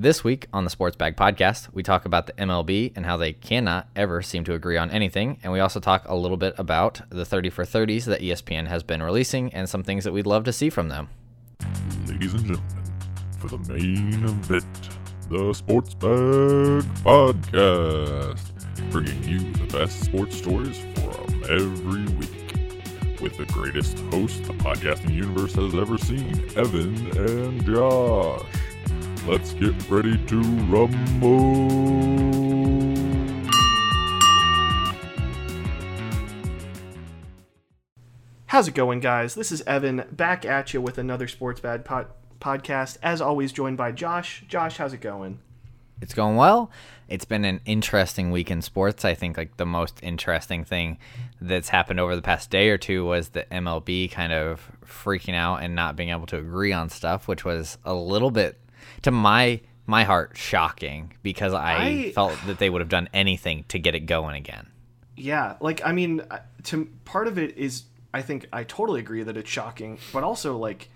This week on the Sports Bag Podcast, we talk about the MLB and how they cannot ever seem to agree on anything. And we also talk a little bit about the 30 for 30s that ESPN has been releasing and some things that we'd love to see from them. Ladies and gentlemen, for the main event, the Sports Bag Podcast, bringing you the best sports stories from every week. With the greatest host the podcasting universe has ever seen, Evan and Josh. Let's get ready to rumble. How's it going, guys? This is Evan back at you with another Sports Bag pod- podcast. As always, joined by Josh. Josh, how's it going? It's going well. It's been an interesting week in sports. I think like the most interesting thing that's happened over the past day or two was the MLB kind of freaking out and not being able to agree on stuff, which was a little bit to my my heart shocking because I, I- felt that they would have done anything to get it going again. Yeah, like I mean, uh, to part of it is I think I totally agree that it's shocking, but also like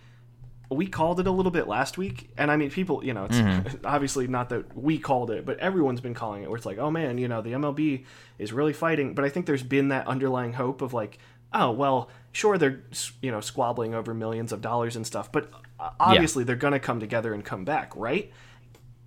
we called it a little bit last week, and I mean, people, you know, it's obviously not that we called it, but everyone's been calling it. Where it's like, oh man, you know, the MLB is really fighting, but I think there's been that underlying hope of like, oh well, sure they're you know squabbling over millions of dollars and stuff, but obviously they're gonna come together and come back, right?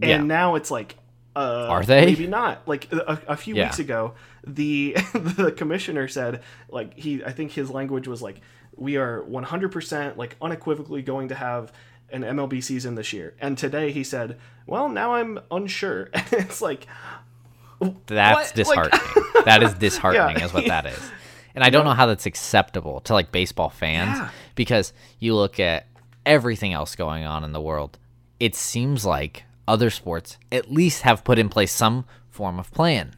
And Yeah. now it's like, uh, Are they? Maybe not. Like a, a few Yeah. weeks ago, the the commissioner said, like he, I think his language was like, we are 100% like unequivocally going to have an MLB season this year. And today he said, well, now I'm unsure. And it's like, That's What? disheartening. that is disheartening, Yeah. is what that is. And I don't know how that's acceptable to like baseball fans Yeah. because you look at everything else going on in the world. It seems like other sports at least have put in place some form of plan,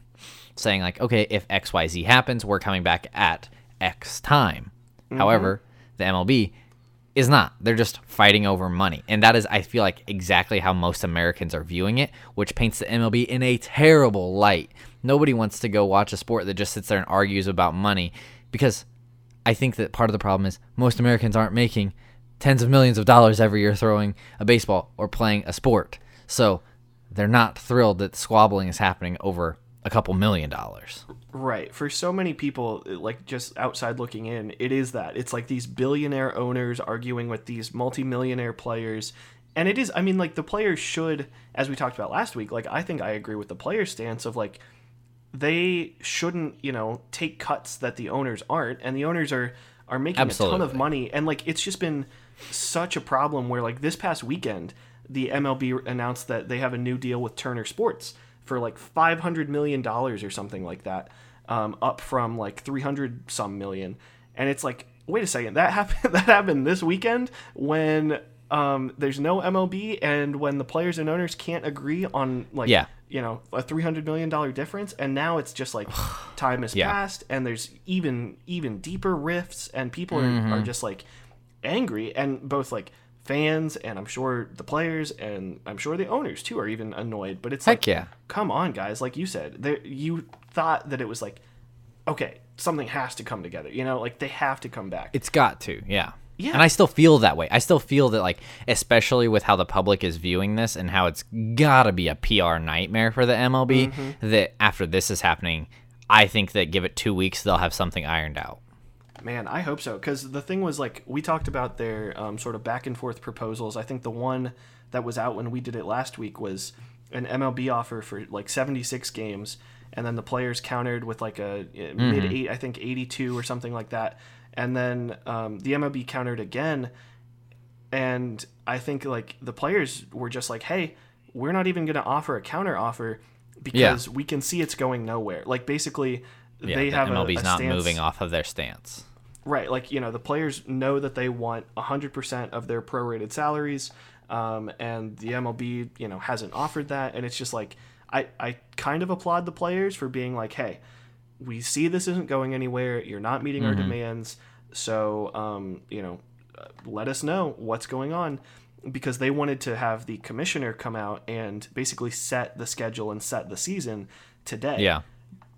saying like, okay, if X Y Z happens, we're coming back at X time. Mm-hmm. However, the MLB is not. They're just fighting over money. And that is, I feel like, exactly how most Americans are viewing it, which paints the MLB in a terrible light. Nobody wants to go watch a sport that just sits there and argues about money because I think that part of the problem is most Americans aren't making tens of millions of dollars every year throwing a baseball or playing a sport. So they're not thrilled that squabbling is happening over a couple million dollars. Right. For so many people, uh, like just outside looking in, it is that. It's like these billionaire owners arguing with these multimillionaire players. And it is, I mean, like the players should, as we talked about last week, like I think I agree with the players' stance of like, they shouldn't, you know, take cuts that the owners aren't. And the owners are, are making a ton of money. And like, it's just been such a problem where like this past weekend, the MLB announced that they have a new deal with Turner Sports for like five hundred million dollars or something like that, um, up from like three hundred some million. And it's like, wait a second, that happened. That happened this weekend when um, there's no MLB and when the players and owners can't agree on like Yeah. you know a three hundred million dollar difference. And now it's just like time has Yeah. passed and there's even even deeper rifts and people are, Mm-hmm. are just like angry and both like fans and I'm sure the players and I'm sure the owners too are even annoyed. But it's Heck like, yeah. come on, guys! Like you said, there you thought that it was like, okay, something has to come together. You know, like they have to come back. It's got to, yeah. Yeah. And I still feel that way. I still feel that, like, especially with how the public is viewing this and how it's gotta be a PR nightmare for the MLB, Mm-hmm. that after this is happening, I think that give it two weeks, they'll have something ironed out. Man, I hope so. Because the thing was, like, we talked about their um, sort of back and forth proposals. I think the one that was out when we did it last week was an MLB offer for like 76 games, and then the players countered with like a uh, mid eight, I think 82 or something like that, and then um, the MLB countered again, and I think like the players were just like, hey, we're not even going to offer a counter offer because we can see it's going nowhere. Like basically. Yeah, they the have a- MLB's a not stance- moving off of their stance. Right, like you know, the players know that they want 100% of their prorated salaries, um, and the MLB, you know, hasn't offered that, and it's just like I, I kind of applaud the players for being like, hey, we see this isn't going anywhere. You're not meeting our demands, so um, you know, let us know what's going on, because they wanted to have the commissioner come out and basically set the schedule and set the season today Yeah.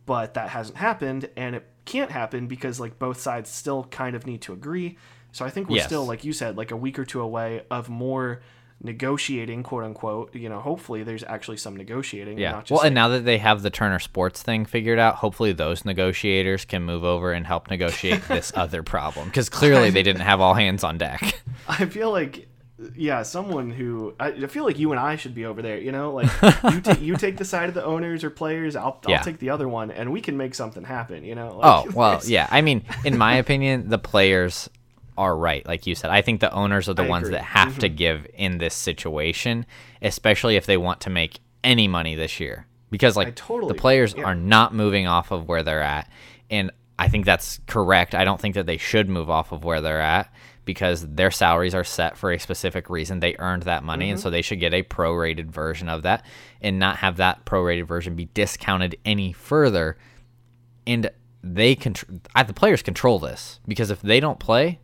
but that hasn't happened and it can't happen because like both sides still kind of need to agree so i think we're Yes. still like you said like a week or two away of more negotiating, quote unquote. You know, hopefully there's actually some negotiating. Yeah. Not just Well, and now that they have the Turner Sports thing figured out, hopefully those negotiators can move over and help negotiate this other problem because clearly they didn't have all hands on deck. I feel like, yeah, someone who I, I feel like you and I should be over there. You know, like you, ta- you take the side of the owners or players. I'll, I'll Yeah. take the other one, and we can make something happen. You know. Oh well, yeah. I mean, in my opinion, the players are right. Like you said, I think the owners are the I ones agree. that have to mm-hmm. give in this situation, especially if they want to make any money this year. Because like totally the players yeah. are not moving off of where they're at, and I think that's correct. I don't think that they should move off of where they're at because their salaries are set for a specific reason. They earned that money, Mm-hmm. and so they should get a prorated version of that, and not have that prorated version be discounted any further and they control the players control this because if they don't play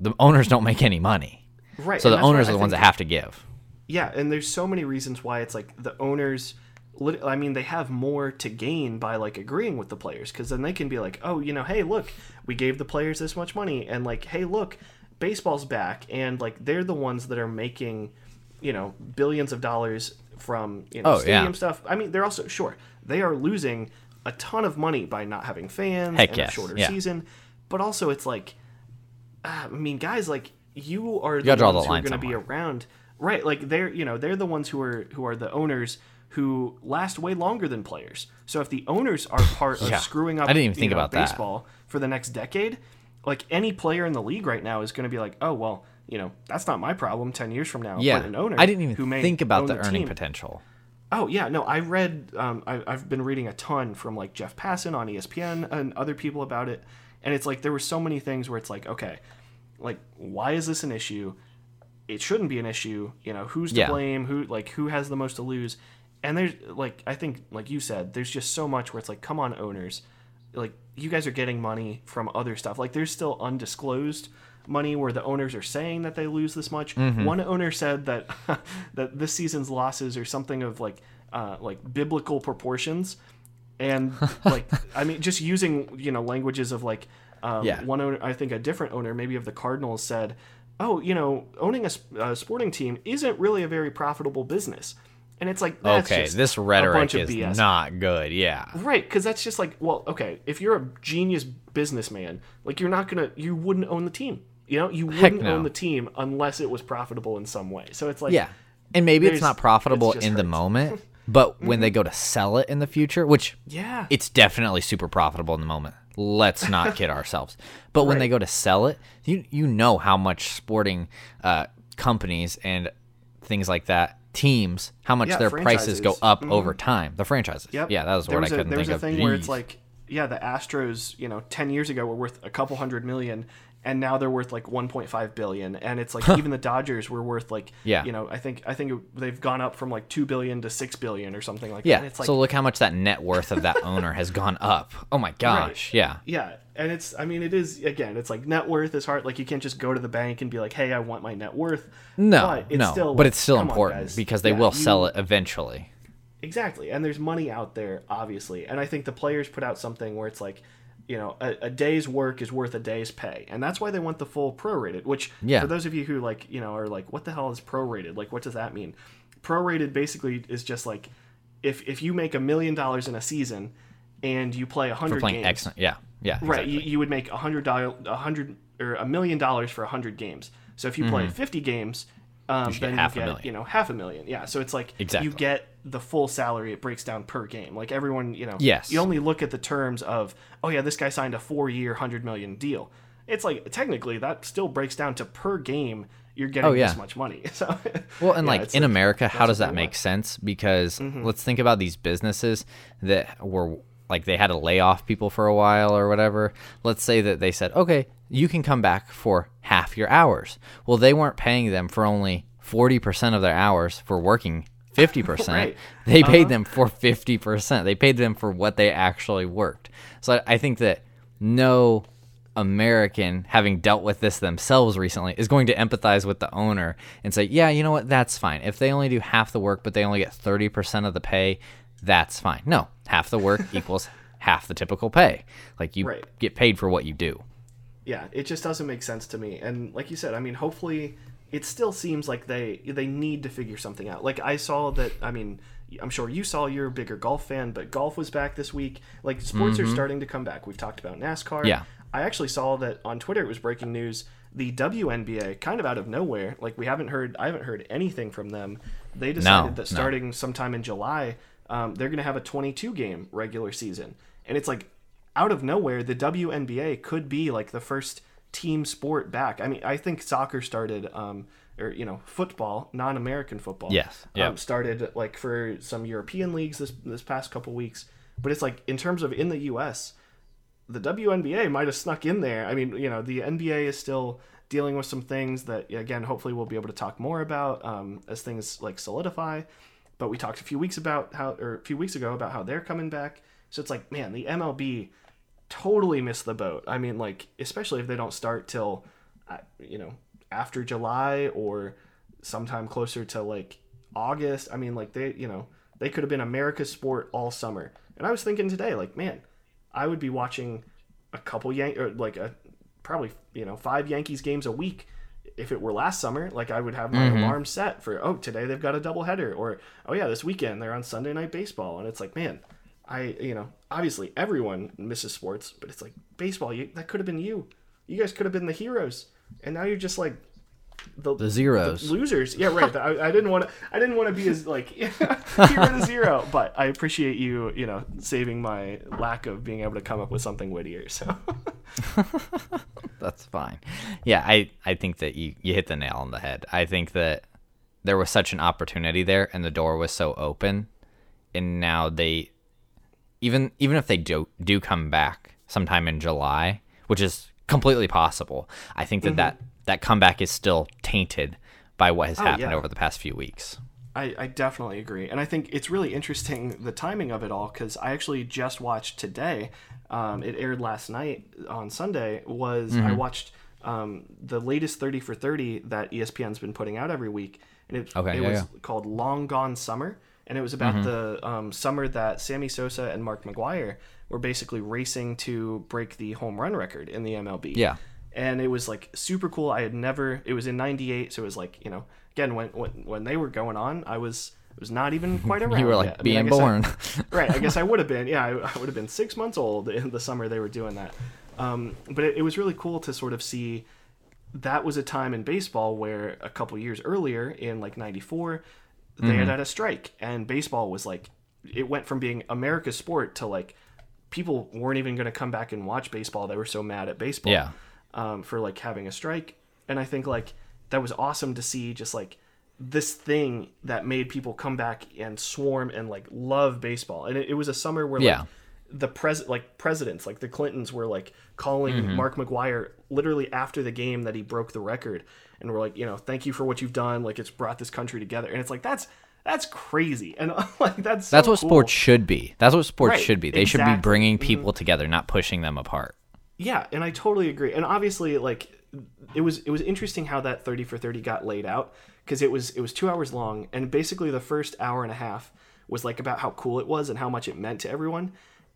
the owners don't make any money Right. so the owners are the ones that have to give Yeah, and there's so many reasons why it's like the owners. Lit- I mean, they have more to gain by like agreeing with the players because then they can be like, oh, you know, hey, look, we gave the players this much money, and like, hey, look, baseball's back, and like they're the ones that are making, you know, billions of dollars from you know Oh, yeah. stadium stuff. I mean, they're also sure they are losing a ton of money by not having fans Heck and a shorter yeah. season, but also it's like uh, I mean, guys, like you are the draw the ones who are going to be around, right? Like they're you know they're the ones who are who are the owners who last way longer than players. So if the owners are part of Yeah. screwing up, I didn't even think know, about that. baseball for the next decade, like any player in the league right now is going to be like, oh well, you know that's not my problem. Ten years from now, yeah but an owner i didn't who even may think about own the earning team- potential Oh yeah, no, I read. Um, I, I've been reading a ton from like Jeff Passan on ESPN and other people about it, and it's like there were so many things where it's like, okay, like why is this an issue? It shouldn't be an issue. You know, who's to Yeah. blame? Who like who has the most to lose? And there's like I think like you said, there's just so much where it's like, come on, owners, like you guys are getting money from other stuff. Like there's still undisclosed money where the owners are saying that they lose this much. Mm-hmm. One owner said that that this season's losses are something of like uh, like biblical proportions, and like I mean just using you know languages of like um, Yeah. one owner I think a different owner maybe of the Cardinals said, oh you know owning a, a sporting team isn't really a very profitable business, and it's like that's okay this rhetoric bunch of is BS. not good yeah Right, because that's just like, well, okay, if you're a genius businessman, like you're not gonna, you wouldn't own the team. You know, you wouldn't no. own the team unless it was profitable in some way. So it's like, yeah and maybe it's not profitable it's in the moment but when they go to sell it in the future which yeah, it's definitely super profitable in the moment. Let's not kid ourselves. But when they go to sell it, you you know how much sporting uh, companies and things like that, teams, how much Yeah, their prices go franchises. up over mm-hmm. time. The franchises. Yep. Yeah, that was the there word was I a, couldn't there was think a of. thing where it's like, yeah, the Astros, you know, ten years ago were worth a couple hundred million, and now they're worth like 1.5 billion, and it's like even the Dodgers were worth like, Yeah. you know, I think I think they've gone up from like two billion to six billion or something like that. yeah. Like, so look how much that net worth of that owner has gone up. Oh my gosh. Yeah. Yeah, and it's I mean it is again it's like net worth is hard like you can't just go to the bank and be like hey I want my net worth. No, but it's no, still but like, it's still come on, important because they Yeah, will you- sell it eventually. exactly, and there's money out there obviously, and I think the players put out something where it's like. You know, a, a day's work is worth a day's pay, and that's why they want the full prorated. Which, Yeah. for those of you who like, you know, are like, "What the hell is prorated? Like, what does that mean?" Prorated basically is just like, if if you make a million dollars in a season, and you play a For hundred playing games, excellent. Yeah. Yeah. Right, exactly. you, you would make a hundred dollar, a hundred or a million dollars for a hundred games. So if you play fifty games, um, Mm-hmm. then get half a you get million. you know half a million. Yeah, so it's like Exactly. you get the full salary. It breaks down per game. Like everyone, you know, Yes. You only look at the terms of oh yeah, this guy signed a four year, hundred million deal. It's like technically that still breaks down to per game. You're getting Oh, yeah. this much money. So Well, and yeah, like in America, how does that make want. sense? Because Mm-hmm. let's think about these businesses that were like they had to lay off people for a while or whatever. Let's say that they said, okay, you can come back for half your hours. Well, they weren't paying them for only 40% of their hours for working 50%. Right. They paid uh-huh. them for 50%. They paid them for what they actually worked. So I, I think that no American, having dealt with this themselves recently, is going to empathize with the owner and say, yeah, you know what, that's fine. If they only do half the work, but they only get 30% of the pay, that's fine. No, half the work equals half the typical pay. Like you Right. get paid for what you do. yeah, it just doesn't make sense to me. And like you said, I mean, hopefully it still seems like they they need to figure something out. Like I saw that. I mean, I'm sure you saw. You're a bigger golf fan, but golf was back this week. Like sports are starting to come back. We've talked about NASCAR. Mm-hmm. Yeah. I actually saw that on Twitter. It was breaking news. The WNBA, kind of out of nowhere, like we haven't heard. I haven't heard anything from them. They decided that no. starting sometime in July, um, they're going to have a 22 game regular season, and it's like out of nowhere, the WNBA could be like the first team sport back. I mean, I think soccer started, um, or you know, football, non-American football. Yes, yep. Um, started like for some European leagues this this past couple weeks. But it's like in terms of in the U.S., the WNBA might have snuck in there. I mean, you know, the NBA is still dealing with some things that again, hopefully, we'll be able to talk more about um, as things like solidify. But we talked a few weeks about how, or a few weeks ago about how they're coming back. So it's like, man, the MLB totally missed the boat. I mean, like, especially if they don't start till, uh, you know, after July or sometime closer to like August. I mean, like they, you know, they could have been America's sport all summer. And I was thinking today, like, man, I would be watching a couple Yan- or like a probably you know five Yankees games a week. If it were last summer, like I would have my mm-hmm. alarm set for oh today they've got a doubleheader or oh yeah this weekend they're on Sunday night baseball. And it's like man I you know obviously everyone misses sports but it's like baseball you, that could have been you. You guys could have been the heroes. And now you're just like the, The zeros. losers. Yeah right. I, I didn't want to I didn't want to be as like hero to zero but I appreciate you you know saving my lack of being able to come up with something wittier so That's fine. Yeah, I, I think that you, you hit the nail on the head. I think that there was such an opportunity there and the door was so open and now they even even if they do do come back sometime in July, which is completely possible, I think that mm-hmm. that, that comeback is still tainted by what has oh, happened yeah. over the past few weeks. I, I definitely agree. And I think it's really interesting the timing of it all because I actually just watched today. Um, it aired last night on Sunday. Was I watched um, the latest 30 for 30 that ESPN's been putting out every week. And it, Okay, it yeah, was yeah. called Long Gone Summer. And it was about Mm-hmm. the um, summer that Sammy Sosa and Mark McGwire were basically racing to break the home run record in the MLB Yeah. And it was like super cool. I had never. It was in '98, so it was like you know, again when when when they were going on, I was it was not even quite around. You were like yet. I mean, I being I- born. right. I guess I would have been. Yeah, I, I would have been six months old in the summer they were doing that. Um, but it, it was really cool to sort of see. That was a time in baseball where a couple years earlier, in like '94, they Mm-hmm. had had a strike, and baseball was like, it went from being America's sport to like, people weren't even going to come back and watch baseball. They were so mad at baseball Yeah. Um, for like having a strike. And I think like that was awesome to see just like this thing that made people come back and swarm and like love baseball. And it, it was a summer where Yeah. like the pres like presidents like the Clintons were like calling Mm-hmm. Mark McGwire literally after the game that he broke the record and we're like, you know, thank you for what you've done. Like it's brought this country together. And it's like that's that's crazy. And like that's so That's what cool. sports should be. That's what sports Right, should be. They should be exactly. Mm-hmm. bringing people together, not pushing them apart. Yeah, and I totally agree. And obviously, like it was it was interesting how that thirty for thirty got laid out because it was it was two hours long, and basically the first hour and a half was like about how cool it was and how much it meant to everyone,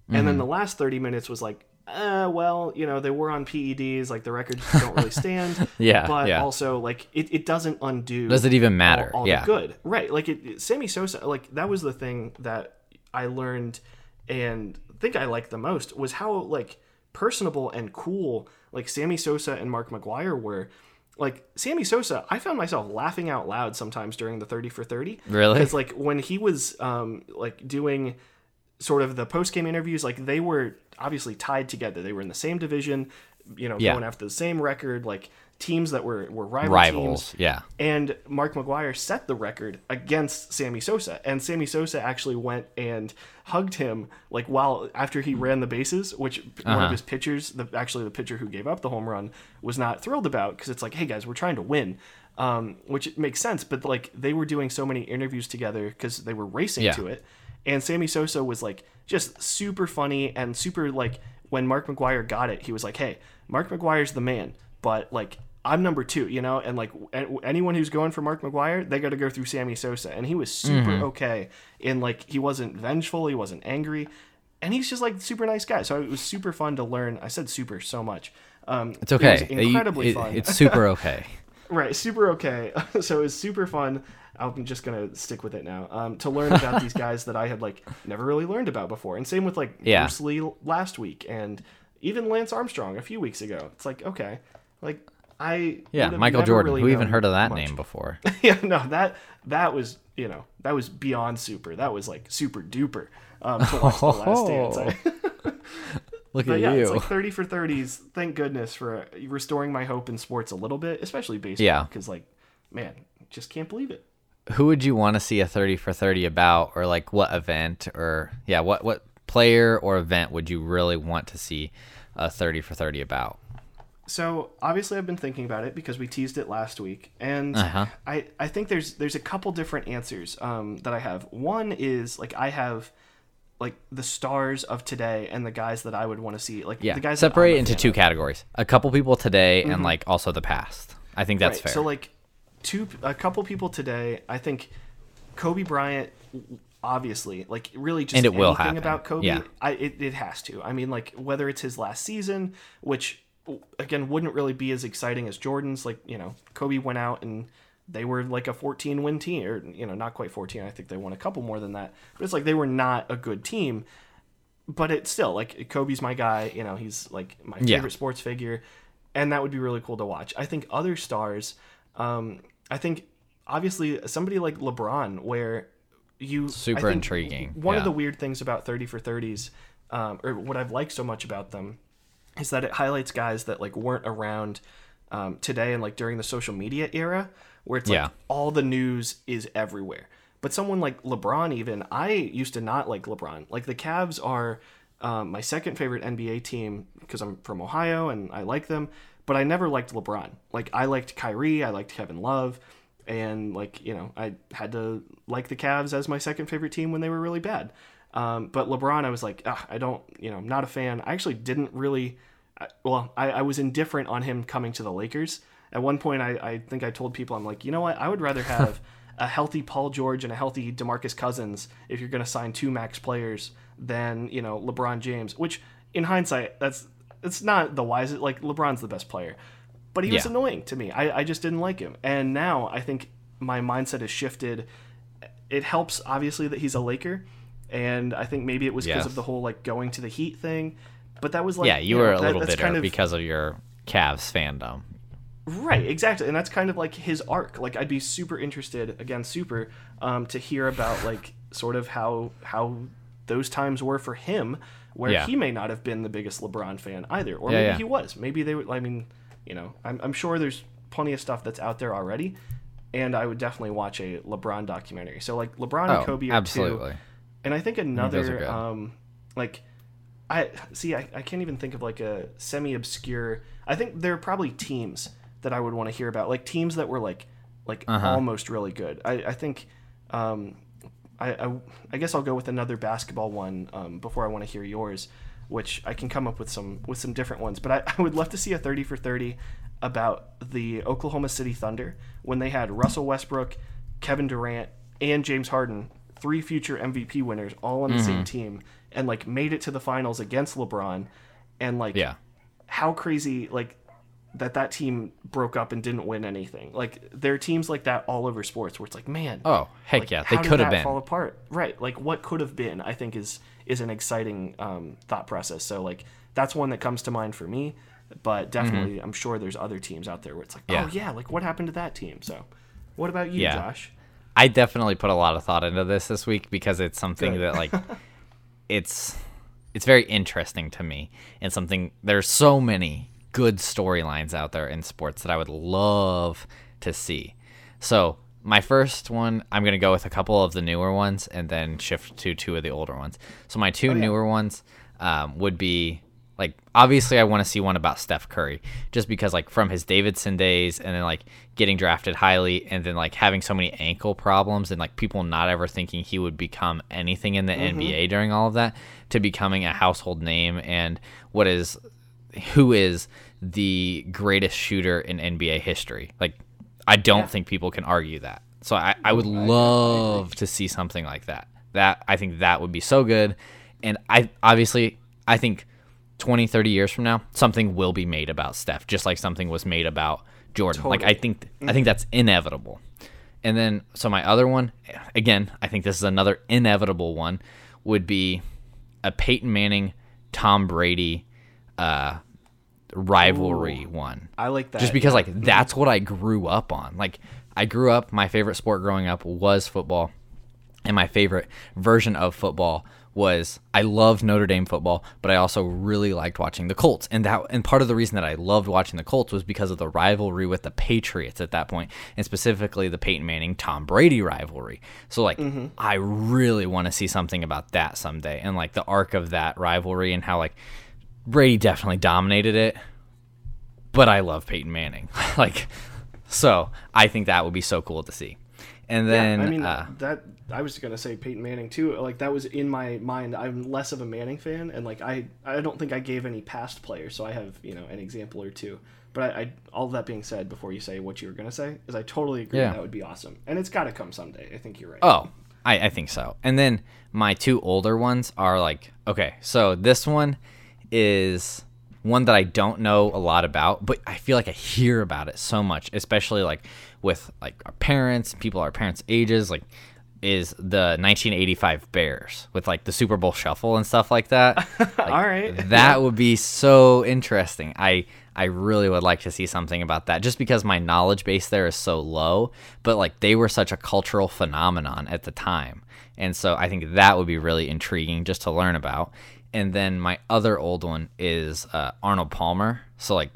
and then the last thirty minutes was like. Uh, well, you know, they were on PEDs, like the records don't really stand. Yeah, But yeah. also, like, it, it doesn't undo. Does it even matter? All, all Yeah. the good. Right. Like, it, it- Sammy Sosa, like, that was the thing that I learned and think I liked the most was how, like, personable and cool, like, Sammy Sosa and Mark McGwire were. Like, Sammy Sosa, I found myself laughing out loud sometimes during the 30 for 30. Really? Because, like, when he was, um, like, doing sort of the post game interviews, like they were obviously tied together. They were in the same division, you know, Yeah. going after the same record, like teams that were were rival Rivals. teams. Yeah. And Mark McGwire set the record against Sammy Sosa, and Sammy Sosa actually went and hugged him like while after he ran the bases, which one Uh-huh. of his pitchers, the actually the pitcher who gave up the home run, was not thrilled about because it's like, hey guys, we're trying to win. Um, which makes sense, but like they were doing so many interviews together because they were racing Yeah. to it, and Sammy Sosa was like just super funny and super like when Mark McGwire got it, he was like, "Hey, Mark McGwire's the man, but like I'm number two, you know, and like anyone who's going for Mark McGwire, they got to go through Sammy Sosa." And he was super okay, and like he wasn't vengeful, he wasn't angry, and he's just like super nice guy. So it was super fun to learn. I said super so much. Um, It's okay. It incredibly You- it- fun. It's super okay. right, super okay. so it was super fun. I'm just gonna stick with it now. Um, to learn about these guys that I had like never really learned about before, and same with like Yeah. Bruce Lee last week, and even Lance Armstrong a few weeks ago. It's like okay, like I Yeah, Michael Jordan. really Who even heard of that much. name before? yeah, no, that that was you know that was beyond super. That was like super duper um, to watch the Last Dance. Look but at yeah, you. it's like thirty for thirties. Thank goodness for restoring my hope in sports a little bit, especially baseball. Yeah. because like, man, just can't believe it. Who would you want to see a 30 for 30 about or like what event or yeah, what what player or event would you really want to see a 30 for 30 about? So obviously, I've been thinking about it because we teased it last week, and Uh-huh. I I think there's there's a couple different answers um, that I have. One is like I have like the stars of today and the guys that I would want to see. Like Yeah. the guys Separate into two of. categories. A couple people today and like also the past. I think that's right. fair. So like two a couple people today, I think Kobe Bryant obviously like really just And it will anything happen. about Kobe Yeah. I it, it has to. I mean like whether it's his last season, which again wouldn't really be as exciting as Jordan's like, you know, Kobe went out and they were like a 14 win team or you know, not quite 14. I think they won a couple more than that. But it's like they were not a good team but it's still like Kobe's my guy. You know, he's like my Yeah. favorite sports figure, and that would be really cool to watch. I think other stars, um, I think obviously somebody like LeBron, where you Super intriguing, One of the weird things about thirty for thirties, um, or what I've liked so much about them, is that it highlights guys that like weren't around um, today and like during the social media era, where it's Yeah. like all the news is everywhere. But someone like LeBron, even I used to not like LeBron. Like the Cavs are um, my second favorite NBA team because I'm from Ohio and I like them. But I never liked LeBron. Like I liked Kyrie, I liked Kevin Love, and like you know I had to like the Cavs as my second favorite team when they were really bad. Um, but LeBron, I was like, I don't, you know, I'm not a fan. I actually didn't really. Well, I, I was indifferent on him coming to the Lakers. At one point, I, I think I told people, I'm like, you know what? I would rather have a healthy Paul George and a healthy DeMarcus Cousins if you're going to sign two max players than you know LeBron James. Which, in hindsight, that's it's not the wisest. Like LeBron's the best player, but he was annoying to me. I, I just didn't like him. And now I think my mindset has shifted. It helps obviously that he's a Laker, and I think maybe it was because Yes. of the whole like going to the Heat thing. But that was like yeah, you know, were a that- little bitter kind of- because of your Cavs fandom. Right, exactly, and that's kind of like his arc. Like, I'd be super interested, again, super, um, to hear about like sort of how how those times were for him, where Yeah. he may not have been the biggest LeBron fan either, or Yeah, maybe yeah. he was. Maybe they were. I mean, you know, I'm I'm sure there's plenty of stuff that's out there already, and I would definitely watch a LeBron documentary. So like LeBron and Oh, Kobe are absolutely. two, and I think another um like I see I, I can't even think of like a semi obscure I think there are probably teams that I would want to hear about like teams that were like like Uh-huh. almost really good. I, I think um I, I I guess I'll go with another basketball one um, before I want to hear yours, which I can come up with some with some different ones. But I, I would love to see a thirty for thirty about the Oklahoma City Thunder when they had Russell Westbrook, Kevin Durant, and James Harden, three future MVP winners, all on the Mm-hmm. same team, and like made it to the finals against LeBron, and like Yeah. how crazy like that that team broke up and didn't win anything. Like there are teams like that all over sports where it's like, man, Oh, heck like, yeah. They could have been. fall apart. Right. Like what could have been, I think is is an exciting um, thought process. So like that's one that comes to mind for me. But definitely I'm sure there's other teams out there where it's like, Mm-hmm. Yeah. oh yeah, like what happened to that team? So what about you, Yeah. Josh? I definitely put a lot of thought into this this week because it's something Good. that like it's it's very interesting to me and something there's so many good storylines out there in sports that I would love to see. So, my first one, I'm going to go with a couple of the newer ones and then shift to two of the older ones. So, my two newer ones um, would be like obviously I want to see one about Steph Curry just because like from his Davidson days and then like getting drafted highly and then like having so many ankle problems and like people not ever thinking he would become anything in the mm-hmm. NBA during all of that to becoming a household name and what is who is the greatest shooter in NBA history. Like I don't think people can argue that. So I, I would love to see something like that. That I think that would be so good. And I obviously I think 20, 30 years from now, something will be made about Steph, just like something was made about Jordan. Like I think I think that's inevitable. And then so my other one, again, I think this is another inevitable one, would be a Peyton Manning, Tom Brady, uh, rivalry one. I like that. Just because yeah. like that's what I grew up on. Like I grew up, my favorite sport growing up was football, and my favorite version of football was I loved Notre Dame football, but I also really liked watching the Colts. And that and part of the reason that I loved watching the Colts was because of the rivalry with the Patriots at that point, and specifically the Peyton Manning Tom Brady rivalry. So like mm-hmm. I really want to see something about that someday and like the arc of that rivalry and how like Brady definitely dominated it, but I love Peyton Manning. like so I think that would be so cool to see. And then I mean uh, that I was gonna say Peyton Manning too. Like that was in my mind. I'm less of a Manning fan, and like I I don't think I gave any past players, so I have you know an example or two. But I, I all that being said, before you say what you were gonna say, is I totally agree. Yeah. That would be awesome, and it's got to come someday. I think you're right. Oh, I, I think so. And then my two older ones are like, okay, so this one is one that I don't know a lot about, but I feel like I hear about it so much, especially like with like our parents, people our parents' ages, like is the 1985 Bears with like the Super Bowl shuffle and stuff like that. Like, all right. that would be so interesting. I I really would like to see something about that just because my knowledge base there is so low, but like they were such a cultural phenomenon at the time. And so I think that would be really intriguing just to learn about. And then my other old one is uh, Arnold Palmer. So like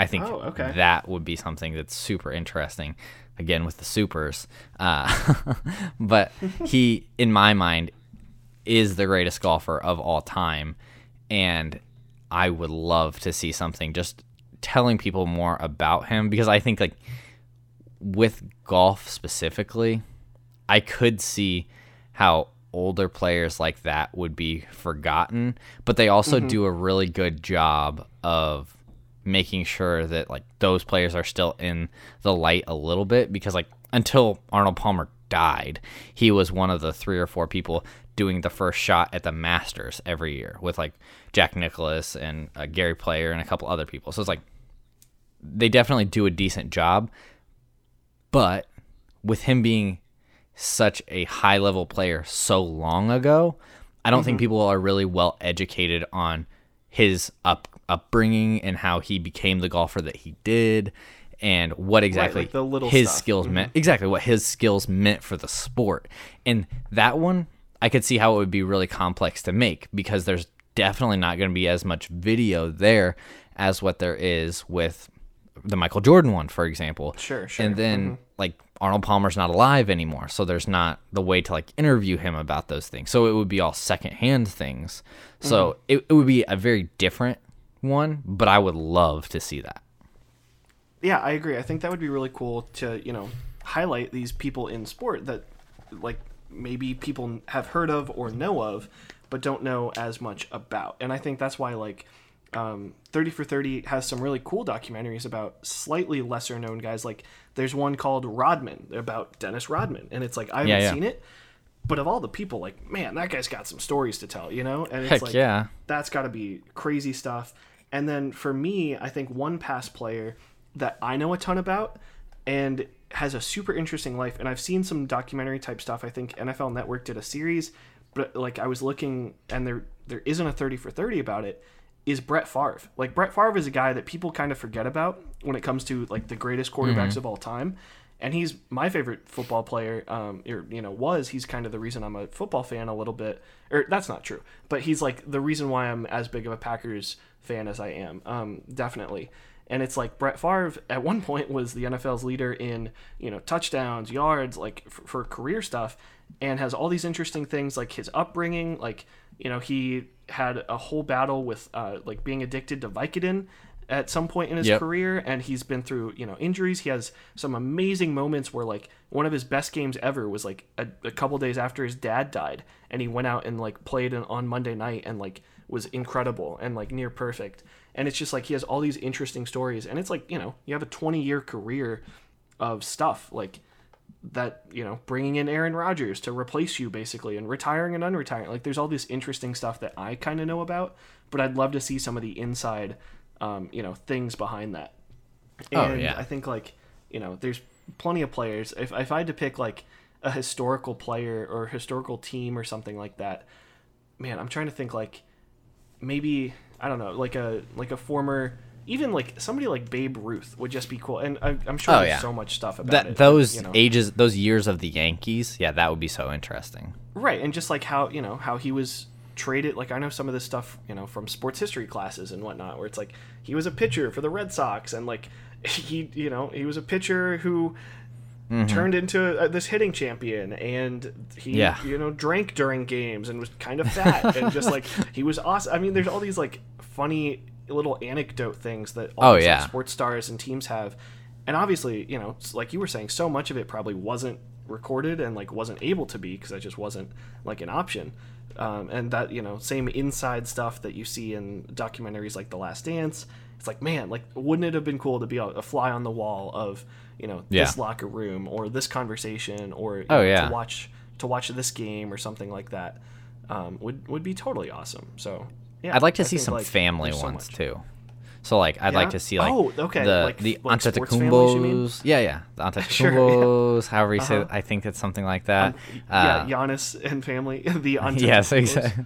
I think Oh, okay. that would be something that's super interesting again with the supers. Uh, but he in my mind is the greatest golfer of all time and I would love to see something just telling people more about him because I think like with golf specifically, I could see how older players like that would be forgotten, but they also do a really good job of making sure that like those players are still in the light a little bit because like until Arnold Palmer died, he was one of the three or four people doing the first shot at the Masters every year with like Jack Nicklaus and uh, Gary Player and a couple other people. So it's like they definitely do a decent job, but with him being such a high level player so long ago, I don't think people are really well educated on his up upbringing and how he became the golfer that he did and what exactly like the little his stuff. skills mm-hmm. meant exactly what his skills meant for the sport and that one i could see how it would be really complex to make because there's definitely not going to be as much video there as what there is with the michael jordan one for example Sure, sure. and then mm-hmm. like arnold palmer's not alive anymore so there's not the way to like interview him about those things so it would be all secondhand things so mm-hmm. it, it would be a very different one but i would love to see that yeah, I agree. I think that would be really cool to you know highlight these people in sport that like maybe people have heard of or know of, but don't know as much about. And I think that's why like um, 30 for 30 has some really cool documentaries about slightly lesser known guys. Like there's one called Rodman about Dennis Rodman, and it's like I haven't Yeah, yeah. seen it. But of all the people, like, man, that guy's got some stories to tell, you know? And it's Heck like, yeah. that's got to be crazy stuff. And then for me, I think one past player that I know a ton about and has a super interesting life. And I've seen some documentary type stuff. I think NFL Network did a series, but like I was looking and there there isn't a 30 for 30 about it. Is Brett Favre. Like Brett Favre is a guy that people kind of forget about when it comes to like the greatest quarterbacks of all time. And he's my favorite football player. Um, or you know, was he's kind of the reason I'm a football fan a little bit. Or that's not true, but he's like the reason why I'm as big of a Packers fan as I am. Um, definitely. And it's like Brett Favre at one point was the NFL's leader in you know touchdowns, yards, like for, for career stuff, and has all these interesting things like his upbringing. Like you know he had a whole battle with uh, like being addicted to Vicodin at some point in his Yep. career and he's been through you know injuries he has some amazing moments where like one of his best games ever was like a, a couple days after his dad died and he went out and like played in, on monday night and like was incredible and like near perfect and it's just like he has all these interesting stories and it's like you know you have a 20 year career of stuff like that you know bringing in Aaron Rodgers to replace you basically and retiring and unretiring like there's all this interesting stuff that I kind of know about but I'd love to see some of the inside um, you know things behind that Oh, yeah. I think like you know, there's plenty of players. If if I had to pick like a historical player or historical team or something like that, man, I'm trying to think like maybe I don't know, like a like a former. Even like somebody like Babe Ruth would just be cool, and I, I'm sure Oh, there's yeah. so much stuff about that it. those you know. ages, those years of the Yankees, yeah, that would be so interesting. Right, and just like how you know how he was traded. Like I know some of this stuff, you know, from sports history classes and whatnot, where it's like he was a pitcher for the Red Sox, and like he, you know, he was a pitcher who turned into uh, this hitting champion, and he, Yeah. you know, drank during games and was kind of fat, and just like he was awesome. I mean, there's all these like funny little anecdote things that all Oh, these, like, yeah. sports stars and teams have and obviously you know like you were saying so much of it probably wasn't recorded and like wasn't able to be because that just wasn't like an option um, and that you know same inside stuff that you see in documentaries like the last dance it's like man like wouldn't it have been cool to be a, a fly on the wall of you know this Yeah. locker room or this conversation or Oh, know, yeah. to watch to watch this game or something like that um, would would be totally awesome so yeah I'd like to I see think, some like, family so ones much. too. So like I'd like to see like Oh, okay, the like- the like sports families, you mean? Antetokounmpos. Yeah, yeah, the Antetokounmpos. Sure, yeah. However you say, Uh-huh. I think it's something like that. yeah Uh, Giannis and family the yes, Antetokounmpos. exactly.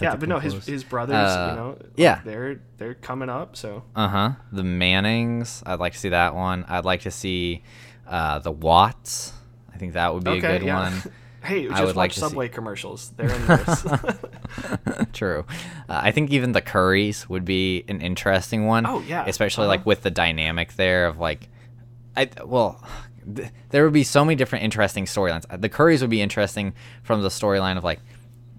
Yeah, but no, his his brothers, Uh, you know, yeah. they're they're coming up. So Uh huh. The Mannings. I'd like to see that one. I'd like to see uh, the Watts. I think that would be okay, a good yeah. one. Hey, I just would watch like to see- Subway commercials. They're in this. True. Uh, I think even the Currys would be an interesting one. Oh, yeah. Especially Uh-huh. like with the dynamic there of like, I well, th- there would be so many different interesting storylines. The Currys would be interesting from the storyline of like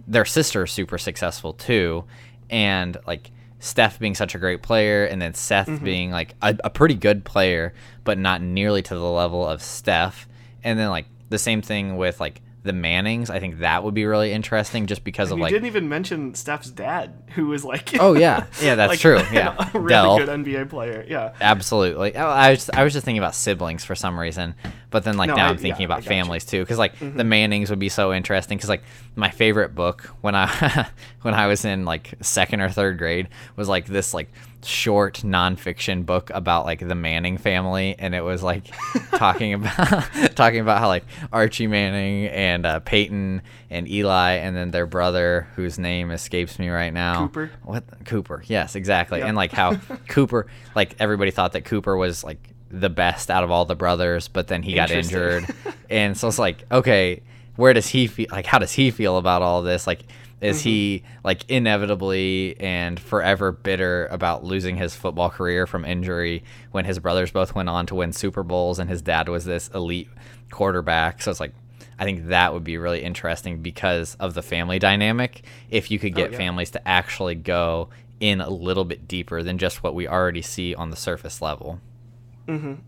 their sister is super successful too, and like Steph being such a great player, and then Seth Mm-hmm. being like a, a pretty good player, but not nearly to the level of Steph. And then like the same thing with like the Mannings. I think that would be really interesting just because of you like didn't even mention Steph's dad, who was like, Oh, yeah. Yeah, that's like, true. Yeah. a really Dell. good NBA player. Yeah, Absolutely. Oh, I was I was just thinking about siblings for some reason, but then like No, now I- I'm thinking yeah, about families too, because like the mm-hmm. Mannings would be so interesting. Because like my favorite book when I when I was in like second or third grade was like this like short nonfiction book about like the Manning family, and it was like talking about talking about how like Archie Manning and uh, Peyton and Eli, and then their brother whose name escapes me right now. Cooper? What Cooper? Yes, exactly. Yep. And like how Cooper, like everybody thought that Cooper was like the best out of all the brothers, but then he got injured, and so it's like, okay, where does he feel? Like, how does he feel about all this? Like, is he Mm-hmm. like inevitably and forever bitter about losing his football career from injury when his brothers both went on to win Super Bowls and his dad was this elite quarterback? So it's like. I think that would be really interesting because of the family dynamic. If you could get Oh, yeah. families to actually go in a little bit deeper than just what we already see on the surface level.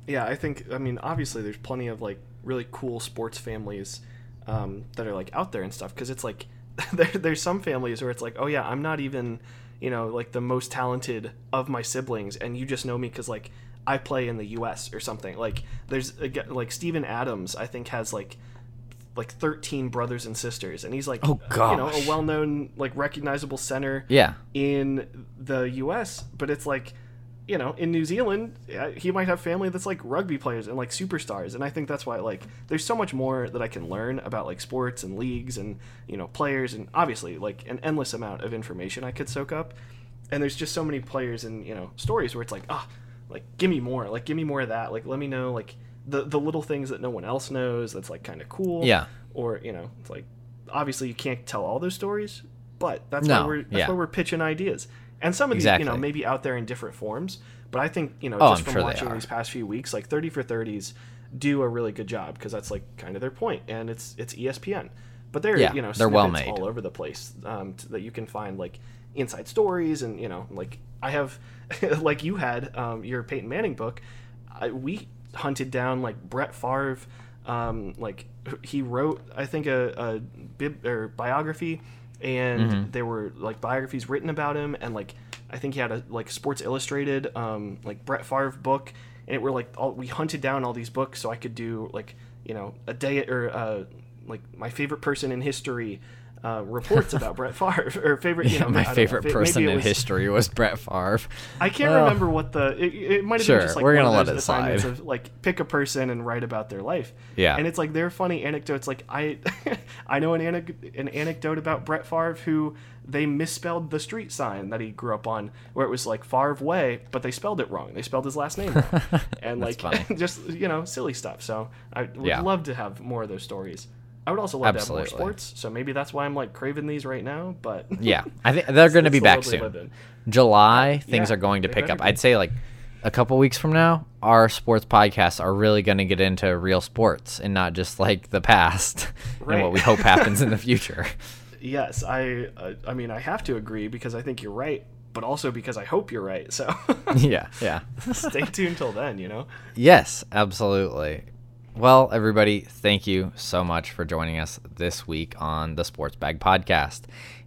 yeah. I think. I mean, obviously, there's plenty of like really cool sports families um, that are like out there and stuff. Because it's like there, there's some families where it's like, oh yeah, I'm not even, you know, like the most talented of my siblings, and you just know me because like I play in the U.S. or something. Like there's like Steven Adams, I think has like like 13 brothers and sisters and he's like Oh, god you know a well-known like recognizable center Yeah. in the US, but it's like, you know, in New Zealand, he might have family that's like rugby players and like superstars, and I think that's why like there's so much more that I can learn about like sports and leagues and you know players and obviously like an endless amount of information I could soak up, and there's just so many players and you know stories where it's like ah, like give me more, like give me more of that, like let me know like the the little things that no one else knows that's like kind of cool, Yeah. or you know it's like obviously you can't tell all those stories but that's No, why we're that's yeah. why we're pitching ideas and some of these you know maybe out there in different forms but i think you know Oh, just I'm from sure watching these past few weeks like 30 for 30s do a really good job because that's like kind of their point and it's it's espn but they're Yeah, you know they're well made. all over the place um, t- that you can find like inside stories and you know like i have like you had um, your peyton manning book I, we hunted down like Brett Favre. Um, like he wrote, I think a, a bib or biography, and Mm-hmm. there were like biographies written about him, and like I think he had a like Sports Illustrated, um, like Brett Favre book, and it were like all, we hunted down all these books so I could do like you know a day or uh, like my favorite person in history. Uh, reports about Brett Favre or favorite. You know, my I don't know, favorite person in was- history was Brett Favre. I can't Well, remember what the it, it might have Sure, been just like we're one gonna of let those it assignments slide. of like pick a person and write about their life. Yeah. and it's like they're funny anecdotes. Like I, I know an anec- an anecdote about Brett Favre who they misspelled the street sign that he grew up on, where it was like Favre Way, but they spelled it wrong. They spelled his last name wrong, and like just you know silly stuff. So I would Yeah. love to have more of those stories. I would also love to have more sports. So maybe that's why I'm like craving these right now. But Yeah, I think they're going to be back world we live soon. July, things Yeah, are going to pick up. be. I'd say like a couple weeks from now, our sports podcasts are really going to get into real sports and not just like the past and what we hope happens in the future. Yes, I. Uh, I mean, I have to agree because I think you're right, but also because I hope you're right. So yeah, yeah. stay tuned till then. You know. Yes, absolutely. Well, everybody, thank you so much for joining us this week on the Sports Bag Podcast.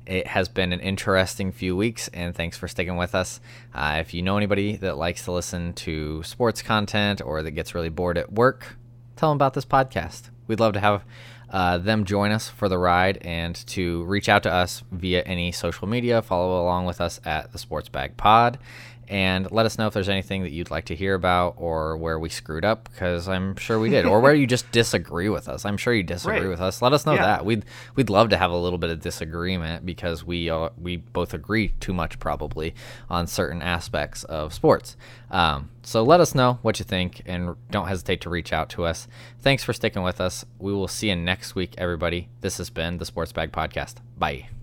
It has been an interesting few weeks, and thanks for sticking with us. Uh, if you know anybody that likes to listen to sports content or that gets really bored at work, tell them about this podcast. We'd love to have uh, them join us for the ride and to reach out to us via any social media. Follow along with us at the Sports Bag Pod and let us know if there's anything that you'd like to hear about or where we screwed up because I'm sure we did, or where you just disagree with us. I'm sure you disagree Right. with us. Let us know Yeah. that. We'd we'd love to have a little bit of disagreement because we uh, we both agree too much probably on certain aspects of sports. Um, so let us know what you think and don't hesitate to reach out to us. Thanks for sticking with us. We will see you next week, everybody. This has been the Sports Bag Podcast. Bye.